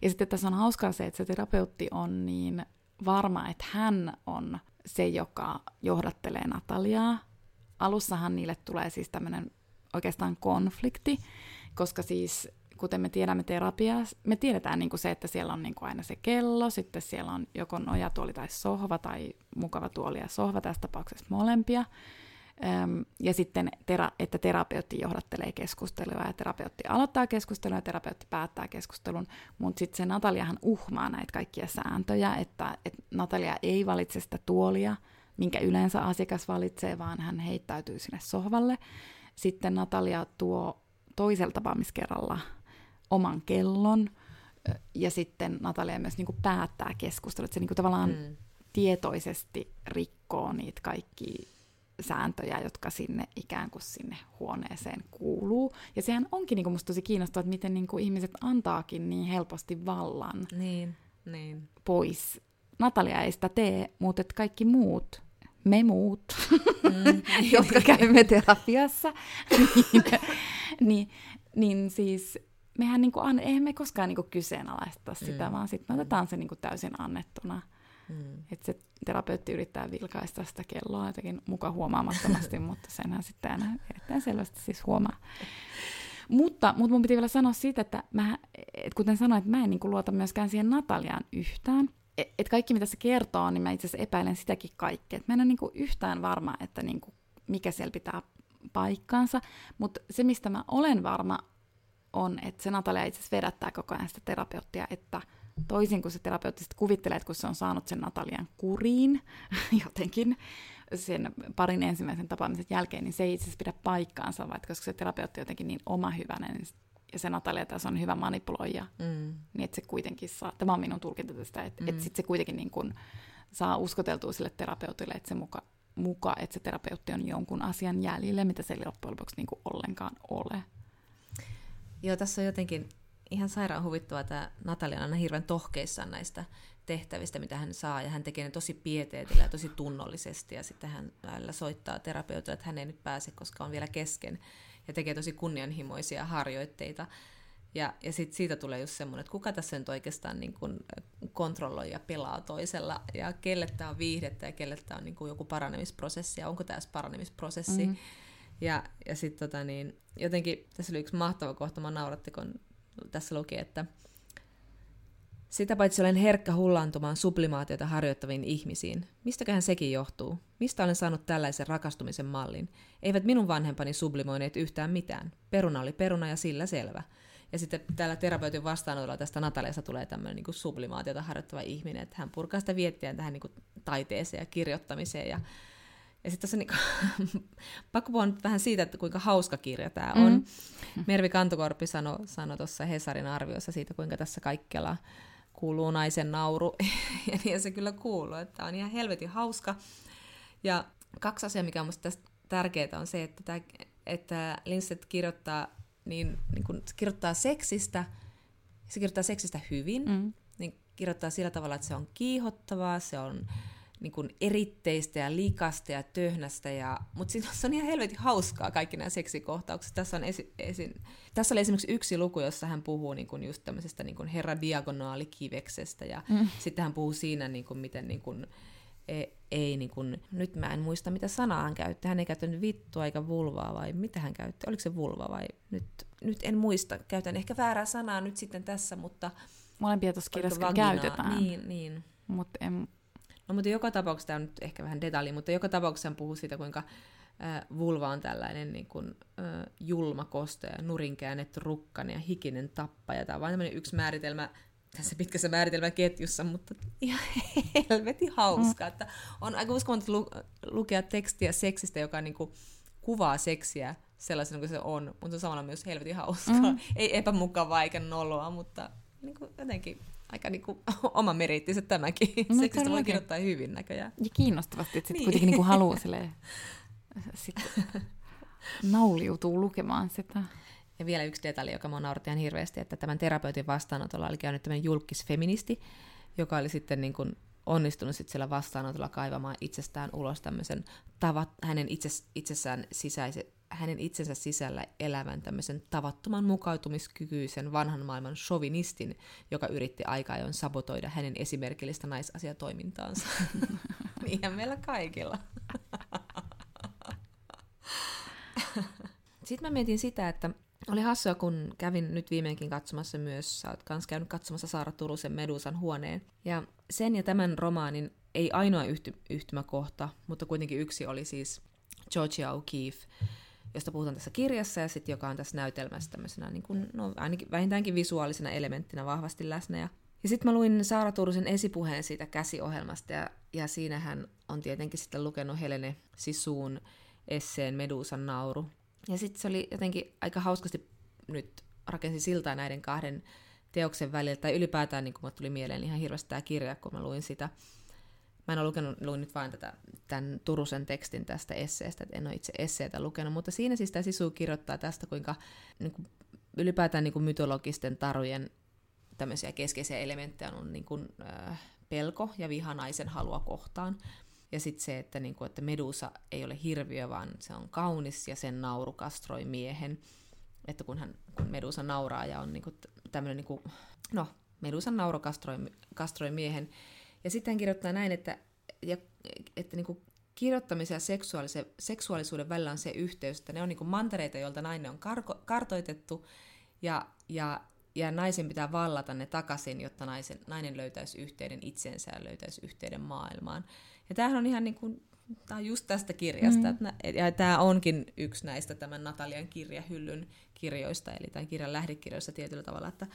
Ja sitten tässä on hauskaa se, että se terapeutti on niin varma, että hän on se, joka johdattelee Nataliaa. Alussahan niille tulee siis tämmöinen oikeastaan konflikti, koska siis kuten me tiedämme terapiaa, me tiedetään niin kuin se, että siellä on niin kuin aina se kello, sitten siellä on joko nojatuoli tai sohva tai mukava tuoli ja sohva, tässä tapauksessa molempia. Ja sitten, että terapeutti johdattelee keskustelua ja terapeutti aloittaa keskustelun ja terapeutti päättää keskustelun, mutta sitten se Nataliahan uhmaa näitä kaikkia sääntöjä, että, että Natalia ei valitse sitä tuolia, minkä yleensä asiakas valitsee, vaan hän heittäytyy sinne sohvalle. Sitten Natalia tuo toisella tapaamiskerralla oman kellon, ja sitten Natalia myös niin kuin päättää keskustelua, että se niin kuin tavallaan mm. tietoisesti rikkoo niitä kaikki sääntöjä, jotka sinne ikään kuin sinne huoneeseen kuuluu. Ja sehän onkin niin kuin musta tosi kiinnostavaa, että miten niin kuin ihmiset antaakin niin helposti vallan niin, niin. pois. Natalia ei sitä tee, mutta että kaikki muut, me muut, mm. jotka käymme terapiassa, niin, niin, niin siis mehän niinku, eihän me koskaan niinku kyseenalaista sitä, mm. vaan sitten me otetaan se niinku täysin annettuna. Mm. Että se terapeutti yrittää vilkaista sitä kelloa jotenkin muka huomaamattomasti, mutta senhän sitten aina erittäin selvästi siis huomaa. Mutta, mutta mun piti vielä sanoa siitä, että mä, et kuten sanoin, että mä en niin kuin luota myöskään siihen Nataliaan yhtään. Et kaikki mitä se kertoo, niin mä itse asiassa epäilen sitäkin kaikkea. Et mä en ole niin kuin yhtään varma, että niin kuin mikä siellä pitää paikkaansa. Mutta se, mistä mä olen varma, on, että se Natalia itse asiassa vedättää koko ajan sitä terapeuttia, että – toisin kuin se terapeutti sitten kuvittelee, että kun se on saanut sen Natalian kuriin jotenkin sen parin ensimmäisen tapaamisen jälkeen, niin se ei itse asiassa pidä paikkaansa, vaikka koska se terapeutti on jotenkin niin oma hyvänen ja se Natalia taas on hyvä manipuloija, mm. niin että se kuitenkin saa, tämä on minun tulkinta tästä, että, mm. että sitten se kuitenkin niin kuin saa uskoteltua sille terapeutille, että se muka, muka, että se terapeutti on jonkun asian jäljellä, mitä se ei loppujen lopuksi niin ollenkaan ole. Joo, tässä on jotenkin ihan sairaan huvittavaa, että Natalia on aina hirveän tohkeissaan näistä tehtävistä, mitä hän saa, ja hän tekee ne tosi pieteetillä ja tosi tunnollisesti, ja sitten hän välillä soittaa terapeutille, että hän ei nyt pääse, koska on vielä kesken, ja tekee tosi kunnianhimoisia harjoitteita. Ja, ja sit siitä tulee just semmoinen, että kuka tässä nyt oikeastaan niin kun kontrolloi ja pelaa toisella, ja kelle tämä on viihdettä, ja kelle tämä on niin joku paranemisprosessi, ja onko tämä paranemisprosessi. Mm. Ja, ja sitten tota niin, jotenkin tässä oli yksi mahtava kohta, mä nauratti, kun tässä luki, että sitä paitsi olen herkkä hullantumaan sublimaatiota harjoittaviin ihmisiin. Mistäköhän sekin johtuu? Mistä olen saanut tällaisen rakastumisen mallin? Eivät minun vanhempani sublimoineet yhtään mitään. Peruna oli peruna ja sillä selvä. Ja sitten täällä terapeutin vastaanotolla tästä Nataliasta tulee tämmöinen niin sublimaatiota harjoittava ihminen, että hän purkaa sitä viettiä tähän niin kuin taiteeseen ja kirjoittamiseen ja ja sitten tässä niinku, pakko puhua nyt vähän siitä, että kuinka hauska kirja tämä on. Mm. Mervi Kantokorpi sanoi sano tuossa Hesarin arviossa siitä, kuinka tässä kaikkialla kuuluu naisen nauru. ja niin se kyllä kuuluu, että on ihan helvetin hauska. Ja kaksi asiaa, mikä on minusta tästä tärkeää, on se, että, tämä, että Linsett kirjoittaa, niin, niin kun, kirjoittaa seksistä, se kirjoittaa seksistä hyvin, mm. niin kirjoittaa sillä tavalla, että se on kiihottavaa, se on niin kuin eritteistä ja likasta ja töhnästä, ja, mutta siinä on ihan helvetin hauskaa kaikki nämä seksikohtaukset. Tässä, on esi, esi, tässä oli esimerkiksi yksi luku, jossa hän puhuu niin kuin just tämmöisestä niin kuin herra diagonaalikiveksestä, ja mm. sitten hän puhuu siinä, niin kuin, miten niin kuin, ei, ei niin kuin, nyt mä en muista mitä sanaa hän käytti, hän ei käyttänyt vittua eikä vulvaa vai mitä hän käytti, oliko se vulva vai nyt, nyt en muista, käytän ehkä väärää sanaa nyt sitten tässä, mutta molempia tuossa kirjassa käytetään. Niin, niin. Mutta en, No mutta joka tapauksessa, tämä on nyt ehkä vähän detalji, mutta joka tapauksessa hän puhuu siitä, kuinka äh, vulva on tällainen niin kuin, äh, julma koste ja nurinkäännetty rukkanen ja hikinen tappaja. Tämä on vain tämmöinen yksi määritelmä tässä pitkässä määritelmäketjussa, mutta ihan helvetin hauska. Mm. Että on aika uskomatonta lu- lukea tekstiä seksistä, joka niin kuin, kuvaa seksiä sellaisena kuin se on, mutta se on samalla myös helvetin hauskaa. Mm. Ei epämukavaa eikä noloa, mutta niin kuin, jotenkin aika niinku oma meriittinsä tämäkin. No, Seksistä voi kirjoittaa hyvin näköjään. Ja kiinnostavasti, että sitten niin. kuitenkin niinku haluaa silleen, sit nauliutuu lukemaan sitä. Ja vielä yksi detalji, joka mua nauratti ihan hirveästi, että tämän terapeutin vastaanotolla oli käynyt tämmöinen julkisfeministi, joka oli sitten niin kuin onnistunut sitten siellä vastaanotolla kaivamaan itsestään ulos tämmöisen tavat, hänen itses, itsessään sisäisen, hänen itsensä sisällä elävän tämmöisen tavattoman mukautumiskykyisen vanhan maailman sovinistin, joka yritti aika ajoin sabotoida hänen esimerkillistä naisasiatoimintaansa. Niinhän meillä kaikilla. Sitten mä mietin sitä, että oli hassua, kun kävin nyt viimeinkin katsomassa myös, sä oot kans käynyt katsomassa Saara Turusen Medusan huoneen. Ja sen ja tämän romaanin ei ainoa yhty, yhtymäkohta, mutta kuitenkin yksi oli siis Georgia O'Keeffe, josta puhutaan tässä kirjassa ja sitten joka on tässä näytelmässä tämmöisenä niin kuin, no, ainakin vähintäänkin visuaalisena elementtinä vahvasti läsnä. Ja, ja sitten mä luin Saara Turusen esipuheen siitä käsiohjelmasta ja, ja siinä hän on tietenkin sitten lukenut Helene Sisuun esseen Medusan nauru. Ja sitten se oli jotenkin aika hauskasti nyt rakensi siltaa näiden kahden teoksen välillä, tai ylipäätään niin kuin tuli mieleen ihan hirveästi tämä kirja, kun mä luin sitä. Mä en ole lukenut, luin nyt vain tätä, tämän Turusen tekstin tästä esseestä, että en ole itse esseitä lukenut, mutta siinä siis tämä Sisu kirjoittaa tästä, kuinka niin kuin, ylipäätään niin kuin mytologisten tarujen tämmöisiä keskeisiä elementtejä on niin kuin, äh, pelko ja viha naisen halua kohtaan. Ja sitten se, että, niin kuin, että Medusa ei ole hirviö, vaan se on kaunis ja sen nauru kastroi miehen. Että kun, hän, kun Medusa nauraa ja on niin kuin, tämmöinen, niin kuin, no, Medusan nauru kastroi, kastroi miehen. Ja sitten hän kirjoittaa näin, että, ja, että niin kuin kirjoittamisen ja seksuaalisen, seksuaalisuuden välillä on se yhteys, että ne on niin kuin mantereita, joilta nainen on karko, kartoitettu, ja, ja, ja naisen pitää vallata ne takaisin, jotta naisen, nainen löytäisi yhteyden itsensä ja löytäisi yhteyden maailmaan. Ja tämähän on ihan niin kuin, tämä on just tästä kirjasta, mm. että, ja tämä onkin yksi näistä tämän Natalian kirjahyllyn kirjoista, eli tämän kirjan lähdekirjoista tietyllä tavalla, että,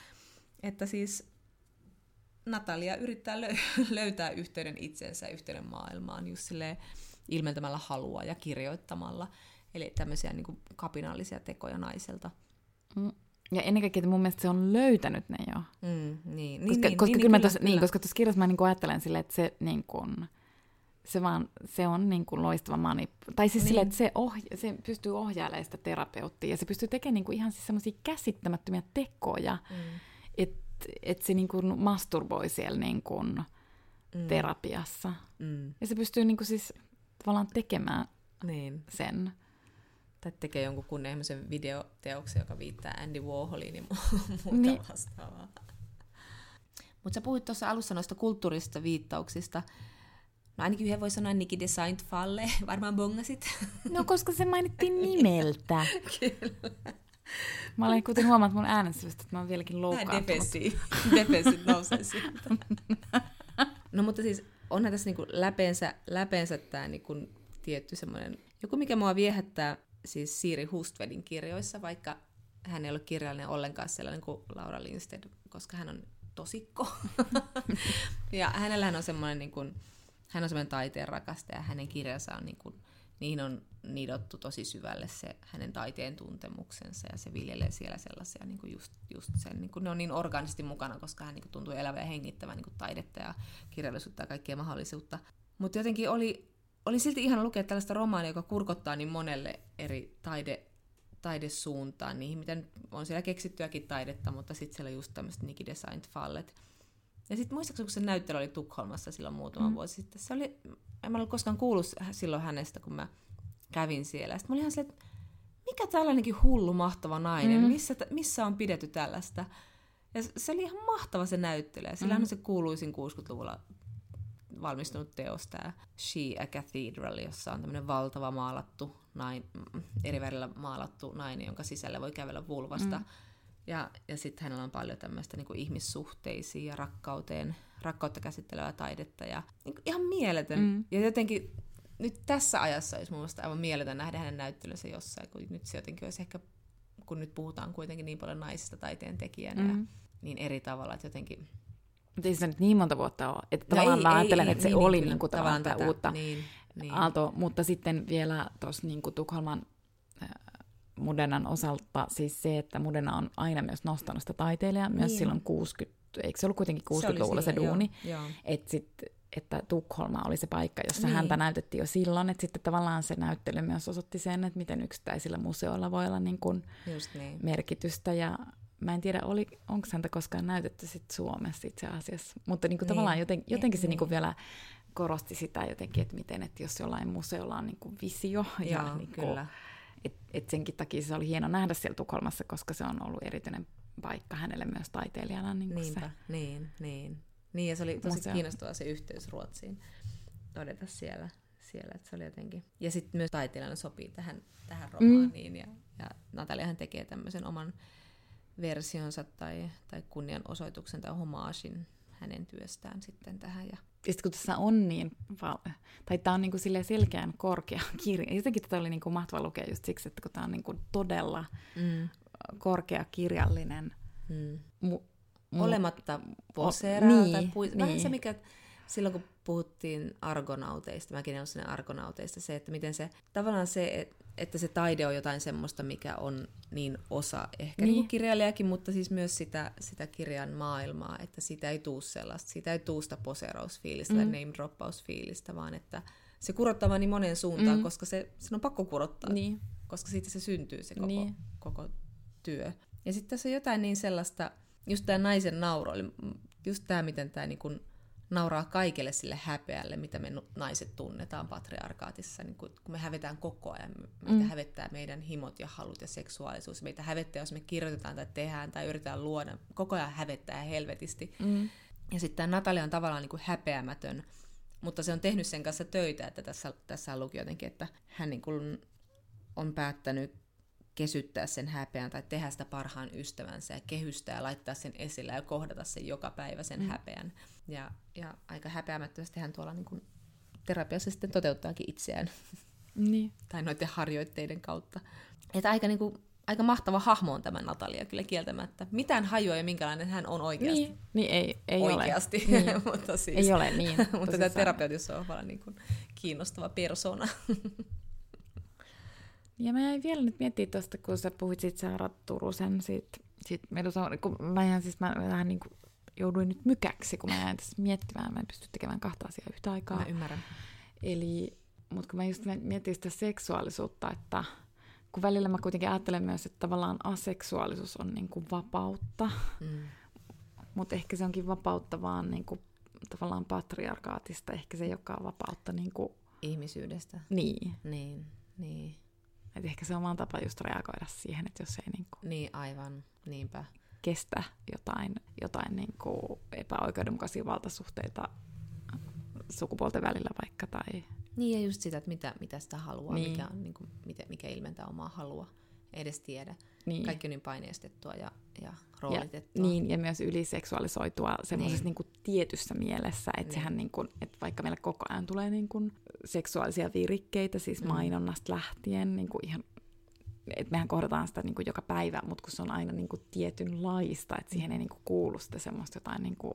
että siis Natalia yrittää löytää yhteyden itsensä, yhteyden maailmaan, just silleen ilmentämällä halua ja kirjoittamalla. Eli tämmöisiä niin kuin kapinallisia tekoja naiselta. Mm. Ja ennen kaikkea, että mun mielestä se on löytänyt ne jo. Mm, niin, koska, niin, koska, niin, kyllä, niin, tos, niin, koska tuossa kirjassa mä niin ajattelen silleen, että se, niin kuin, se, vaan, se on niin kuin loistava mani. Tai siis niin. silleen, että se, ohja, se pystyy ohjailemaan sitä terapeuttia ja se pystyy tekemään niin kuin ihan siis semmoisia käsittämättömiä tekoja, mm. että et se niin kuin masturboi siellä niin kuin mm. terapiassa. Mm. Ja se pystyy niin kuin siis tavallaan tekemään niin. sen. Tai tekee jonkun kunnianhimoisen videoteoksen, joka viittää Andy Warholiin ja muuta niin. vastaavaa. Mutta sä puhuit tuossa alussa noista kulttuurisista viittauksista. No ainakin yhden voi sanoa Niki Designed Falle, varmaan bongasit. No koska se mainittiin nimeltä. Kyllä. Mä olen kuten huomaat mun äänestystä, että mä oon vieläkin loukkaantunut. Defesi. Defesit nousee siitä. No mutta siis onhan tässä niinku läpeensä, läpeensä tämä niinku tietty semmoinen, joku mikä mua viehättää siis Siiri Hustvedin kirjoissa, vaikka hän ei ole kirjallinen ollenkaan sellainen kuin Laura Lindstedt, koska hän on tosikko. ja hänellähän on semmoinen, niin kuin, hän on semmoinen taiteen rakastaja, ja hänen kirjansa on niin kuin, niihin on nidottu tosi syvälle se hänen taiteen tuntemuksensa ja se viljelee siellä sellaisia niin kuin just, just sen, niin kuin ne on niin organisesti mukana, koska hän niin kuin tuntuu elävän ja hengittävän niin kuin taidetta ja kirjallisuutta ja kaikkea mahdollisuutta. Mutta jotenkin oli, oli silti ihan lukea tällaista romaania, joka kurkottaa niin monelle eri taide, taidesuuntaan, niihin, miten on siellä keksittyäkin taidetta, mutta sitten siellä just tämmöiset Niki-designed fallet. Ja sitten muistaakseni, kun se näyttely oli Tukholmassa silloin muutama mm. vuosi sitten, se oli, en mä ollut koskaan kuullut silloin hänestä, kun mä kävin siellä. Sitten mä olin ihan silleen, että mikä tällainenkin hullu mahtava nainen, mm. missä, missä on pidetty tällaista. Ja se oli ihan mahtava se näyttely. Sillä mm. on se kuuluisin 60-luvulla valmistunut teos, tämä She a Cathedral, jossa on tämmöinen valtava maalattu, nain, eri värillä maalattu nainen, jonka sisällä voi kävellä vulvasta. Mm. Ja, ja sitten hänellä on paljon tämmöistä niin ihmissuhteisiin ja rakkauteen, rakkautta käsittelevää taidetta. Ja niin ihan mieletön. Mm. Ja jotenkin nyt tässä ajassa olisi mun mielestä aivan mieletön nähdä hänen näyttelynsä jossain, kun nyt se jotenkin olisi ehkä, kun nyt puhutaan kuitenkin niin paljon naisista taiteen tekijänä mm. ja niin eri tavalla, että jotenkin... Mutta ei se nyt niin monta vuotta ole. Että no tavallaan ei, mä ajattelen, ei, että se niin, oli niin, niin kuin tavallaan tätä, uutta niin, niin. aalto, mutta sitten vielä tuossa niin Tukholman Mudenan osalta siis se, että Mudena on aina myös nostanut sitä taiteilijaa, myös niin. silloin 60, eikö se ollut kuitenkin 60-luvulla se, se duuni, että sitten että Tukholma oli se paikka, jossa niin. häntä näytettiin jo silloin, että sitten tavallaan se näyttely myös osoitti sen, että miten yksittäisillä museoilla voi olla niin kuin niin. merkitystä ja mä en tiedä, oli, onko häntä koskaan näytetty sit Suomessa itse asiassa, mutta niin kuin niin. tavallaan joten, jotenkin niin. se niin kuin vielä korosti sitä jotenkin, että miten, että jos jollain museolla on niin kuin visio Joo, ja niin kuin, kyllä. Et, et senkin takia se oli hieno nähdä siellä Tukholmassa, koska se on ollut erityinen paikka hänelle myös taiteilijana. Niin Niinpä, se. niin, niin. Niin, ja se oli tosi Museo. kiinnostava se yhteys Ruotsiin todeta siellä, siellä että se oli jotenkin. Ja sitten myös taiteilijana sopii tähän, tähän mm. romaaniin, mm. ja, ja Nataliahan tekee tämmöisen oman versionsa tai, tai kunnianosoituksen tai homaasin hänen työstään sitten tähän. Ja... Sitten kun tässä on niin tai tämä on niinku selkeän korkea kirja, jotenkin tätä oli niinku mahtava lukea just siksi, että kun tämä on niinku todella mm. korkea kirjallinen, mm. mu- olematta poseeraa niin, tai pui- niin. Vähän se, mikä silloin kun puhuttiin argonauteista, mäkin olen sinne argonauteista, se, että miten se, tavallaan se, että se taide on jotain semmoista, mikä on niin osa ehkä niin. Niin kirjailijakin, mutta siis myös sitä, sitä kirjan maailmaa, että siitä ei tuu sellaista, siitä ei tuu sitä poseerausfiilistä mm. tai name droppausfiilistä, vaan että se kurottaa vaan niin moneen suuntaan, mm. koska se, sen on pakko kurottaa, niin. koska siitä se syntyy se koko, niin. koko työ. Ja sitten tässä on jotain niin sellaista, just tämä naisen nauro, just tämä, miten tämä niin kun nauraa kaikelle sille häpeälle, mitä me naiset tunnetaan patriarkaatissa, niin kun, me hävetään koko ajan, meitä mm. hävettää meidän himot ja halut ja seksuaalisuus, meitä hävettää, jos me kirjoitetaan tai tehdään tai yritetään luoda, koko ajan hävettää helvetisti. Mm. Ja sitten tämä Natalia on tavallaan niin kuin häpeämätön, mutta se on tehnyt sen kanssa töitä, että tässä, tässä luki jotenkin, että hän niin kuin on päättänyt kesyttää sen häpeän tai tehdä sitä parhaan ystävänsä ja kehystää ja laittaa sen esille ja kohdata sen joka päivä sen mm. häpeän. Ja, ja aika häpeämättömästi hän tuolla niin kuin terapiassa sitten toteuttaakin itseään. Niin. tai noiden harjoitteiden kautta. Että aika, niin kuin, aika mahtava hahmo on tämä Natalia kyllä kieltämättä. Mitään hajua ja minkälainen hän on oikeasti. Niin, niin ei, ei oikeasti. ole. Niin. mutta siis, ei ole niin. mutta tämä terapeutissa on vaan niin kuin kiinnostava persona. Ja mä jäin vielä nyt miettimään tuosta, kun sä puhuit siitä Saara Turusen, siitä, siitä Medusa, kun mä jäin siis, mä vähän niin kuin jouduin nyt mykäksi, kun mä jäin tässä miettimään, mä en pysty tekemään kahta asiaa yhtä aikaa. Mä ymmärrän. Eli, mutta kun mä just mietin sitä seksuaalisuutta, että kun välillä mä kuitenkin ajattelen myös, että tavallaan aseksuaalisuus on niin kuin vapautta, mm. mutta ehkä se onkin vapautta vaan niin kuin, tavallaan patriarkaatista, ehkä se ei olekaan vapautta niin kuin... Ihmisyydestä. Niin. Niin, niin. Et ehkä se on vaan tapa just reagoida siihen, että jos ei niinku niin, aivan, niinpä. kestä jotain, jotain niinku epäoikeudenmukaisia valtasuhteita sukupuolten välillä vaikka. Tai... Niin, ja just sitä, että mitä, mitä sitä haluaa, niin. mikä, on, niinku, mikä, mikä ilmentää omaa halua ei edes tiedä. Niin. Kaikki on niin paineistettua ja, ja roolitettua. Ja, niin, ja myös yliseksuaalisoitua semmoisessa niin. niin tietyssä mielessä, että niin. sehän niin kuin, että vaikka meillä koko ajan tulee niin kuin seksuaalisia virikkeitä, siis mm. mainonnasta lähtien, niin kuin ihan että mehän kohdataan sitä niin kuin joka päivä, mutta kun se on aina niin kuin tietynlaista, että siihen ei niin kuin kuulu sitä semmoista jotain niin kuin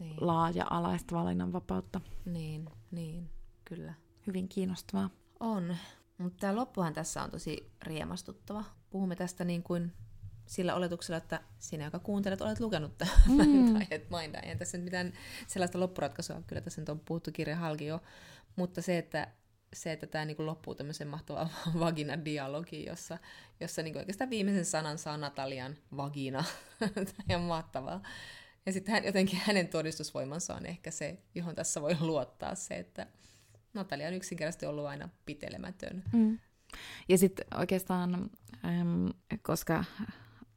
niin. laaja-alaista valinnanvapautta. Niin, niin, kyllä. Hyvin kiinnostavaa. On. Mutta tämä loppuhan tässä on tosi riemastuttava. Puhumme tästä niin kuin sillä oletuksella, että sinä, joka kuuntelet, olet lukenut tämän mm. tai et mainita. Eihän tässä nyt mitään sellaista loppuratkaisua, kyllä tässä nyt on puhuttu kirja halki jo, mutta se, että se, että tämä niin loppuu tämmöisen mahtavaan vagina-dialogiin, jossa, jossa niin oikeastaan viimeisen sanan saa Natalian vagina. tämä on mahtavaa. Ja sitten hän, jotenkin hänen todistusvoimansa on ehkä se, johon tässä voi luottaa, se, että Natalia on yksinkertaisesti ollut aina pitelemätön. Mm. Ja sitten oikeastaan, äm, koska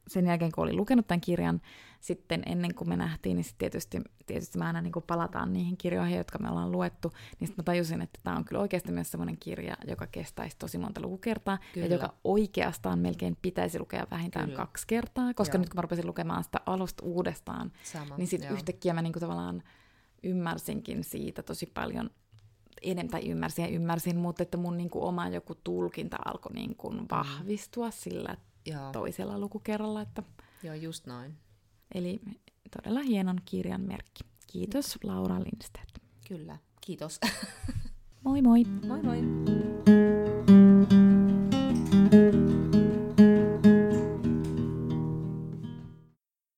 sen jälkeen kun olin lukenut tämän kirjan, sitten ennen kuin me nähtiin, niin tietysti, tietysti me aina niin kuin palataan niihin kirjoihin, jotka me ollaan luettu, niin sitten mä tajusin, että tämä on kyllä oikeasti myös sellainen kirja, joka kestäisi tosi monta lukukertaa, kyllä. ja joka oikeastaan melkein pitäisi lukea vähintään kyllä. kaksi kertaa, koska Joo. nyt kun mä rupesin lukemaan sitä alusta uudestaan, Sama. niin sitten yhtäkkiä mä niin kuin tavallaan ymmärsinkin siitä tosi paljon enemmän, tai ymmärsin ja ymmärsin, mutta että mun niin kuin oma joku tulkinta alkoi niin kuin mm. vahvistua sillä Joo. toisella lukukerralla. Että... Joo, just noin. Eli todella hienon kirjan merkki. Kiitos Laura Lindstedt. Kyllä, kiitos. moi moi. Moi moi.